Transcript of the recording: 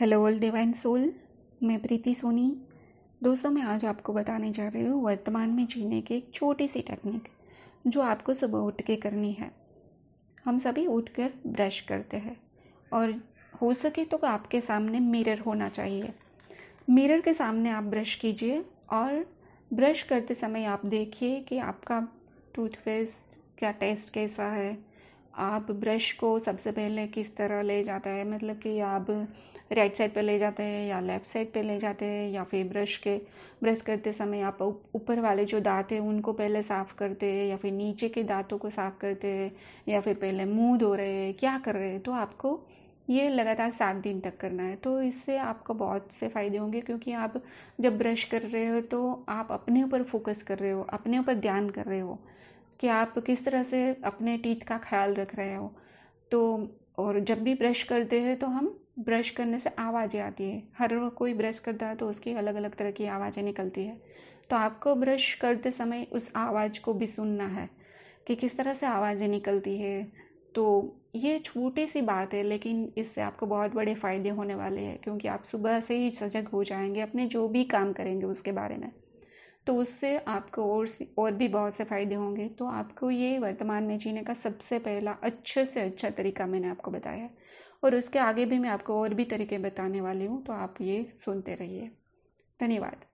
Hello all divine soul, मैं प्रीति सोनी। दोस्तों, मैं आज आपको बताने जा रही हूँ वर्तमान में जीने की एक छोटी सी टेक्निक जो आपको सुबह उठ के करनी है। हम सभी उठकर ब्रश करते हैं और हो सके तो आपके सामने मिरर होना चाहिए। मिरर के सामने आप ब्रश कीजिए और ब्रश करते समय आप देखिए कि आपका टूथपेस्ट क्या टेस्ट कैसा है। आप ब्रश को सबसे पहले किस तरह ले जाता है? मतलब कि आप राइट साइड पे ले जाते हैं या लेफ़्ट साइड पे ले जाते हैं या फिर ब्रश के, ब्रश करते समय आप ऊपर वाले जो दांत हैं उनको पहले साफ़ करते हैं या फिर नीचे के दांतों को साफ़ करते हैं या फिर पहले मुँह धो रहे हैं? क्या कर रहे हैं? तो आपको ये लगातार सात दिन तक करना है। तो इससे आपको बहुत से फ़ायदे होंगे क्योंकि आप जब ब्रश कर रहे हो तो आप अपने ऊपर फोकस कर रहे हो, अपने ऊपर ध्यान कर रहे हो। कि आप किस तरह से अपने टीथ का ख्याल रख रहे हो। तो और जब भी ब्रश करते हैं तो हम ब्रश करने से आवाज़ें आती है। हर कोई ब्रश करता है तो उसकी अलग अलग तरह की आवाज़ें निकलती है। तो आपको ब्रश करते समय उस आवाज़ को भी सुनना है कि किस तरह से आवाज़ें निकलती है। तो ये छोटी सी बात है, लेकिन इससे आपको बहुत बड़े फ़ायदे होने वाले हैं, क्योंकि आप सुबह से ही सजग हो जाएँगे अपने जो भी काम करेंगे उसके बारे में। तो उससे आपको और और भी बहुत से फ़ायदे होंगे। तो आपको ये वर्तमान में जीने का सबसे पहला अच्छे से अच्छा तरीका मैंने आपको बताया और उसके आगे भी मैं आपको और भी तरीके बताने वाली हूँ तो आप ये सुनते रहिए। धन्यवाद।